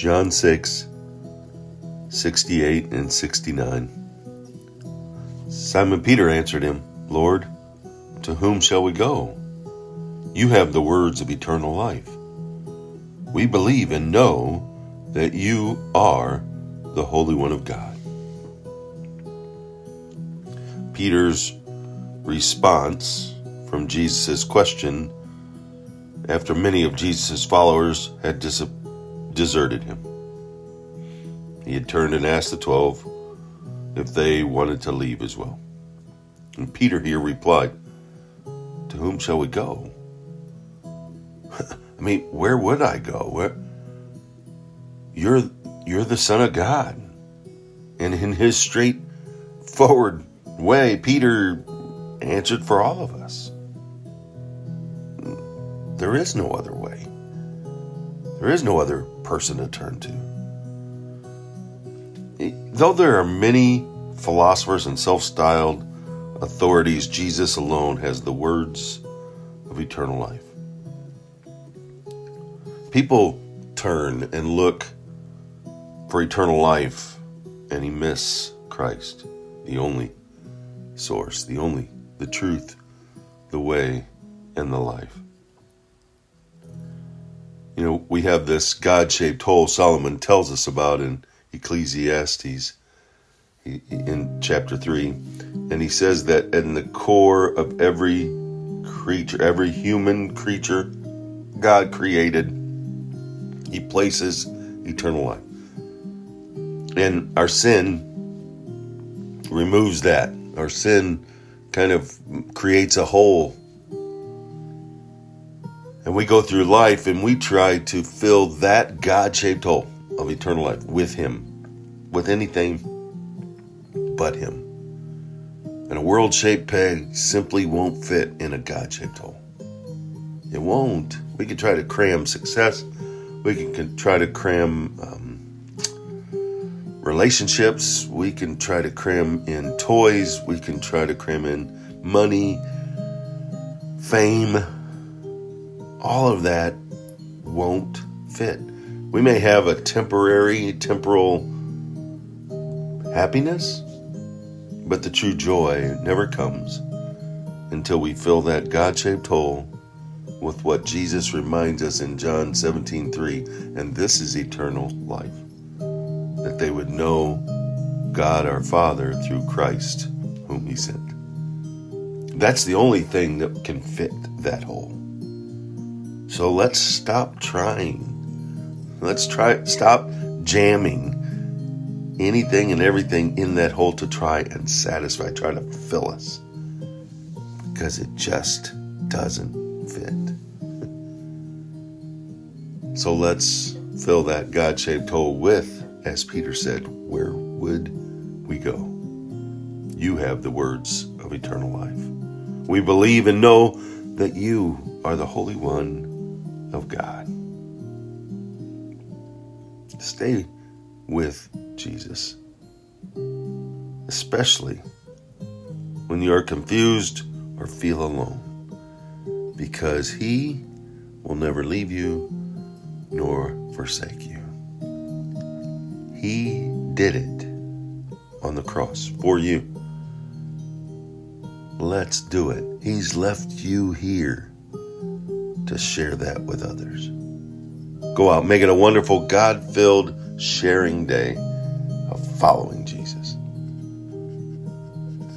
John 6, 68 and 69. Simon Peter answered him, Lord, to whom shall we go? You have the words of eternal life. We believe and know that you are the Holy One of God. Peter's response from Jesus' question after many of Jesus' followers had dis- deserted him. He had turned and asked the twelve if they wanted to leave as well. And Peter here replied, To whom shall we go? I mean, where would I go? Where you're you're the Son of God. And in his straightforward way, Peter answered for all of us. There is no other way. There is no other person to turn to. Though there are many philosophers and self styled authorities, Jesus alone has the words of eternal life. People turn and look for eternal life and he miss Christ, the only source, the only, the truth, the way, and the life. You know, we have this God shaped hole Solomon tells us about in Ecclesiastes in chapter 3. And he says that in the core of every creature, every human creature God created, he places eternal life. And our sin removes that. Our sin kind of creates a hole. And we go through life and we try to fill that God shaped hole of eternal life with Him, with anything but Him. And a world shaped peg simply won't fit in a God shaped hole. It won't. We can try to cram success, we can try to cram um, relationships, we can try to cram in toys, we can try to cram in money, fame. All of that won't fit. We may have a temporary, temporal happiness, but the true joy never comes until we fill that God shaped hole with what Jesus reminds us in John 17 3. And this is eternal life that they would know God our Father through Christ, whom He sent. That's the only thing that can fit that hole. So let's stop trying Let's try stop jamming anything and everything in that hole to try and satisfy, try to fill us. Because it just doesn't fit. so let's fill that God shaped hole with, as Peter said, where would we go? You have the words of eternal life. We believe and know that you are the Holy One of God. Stay with Jesus, especially when you are confused or feel alone, because He will never leave you nor forsake you. He did it on the cross for you. Let's do it. He's left you here to share that with others. Go out, make it a wonderful, God filled sharing day of following.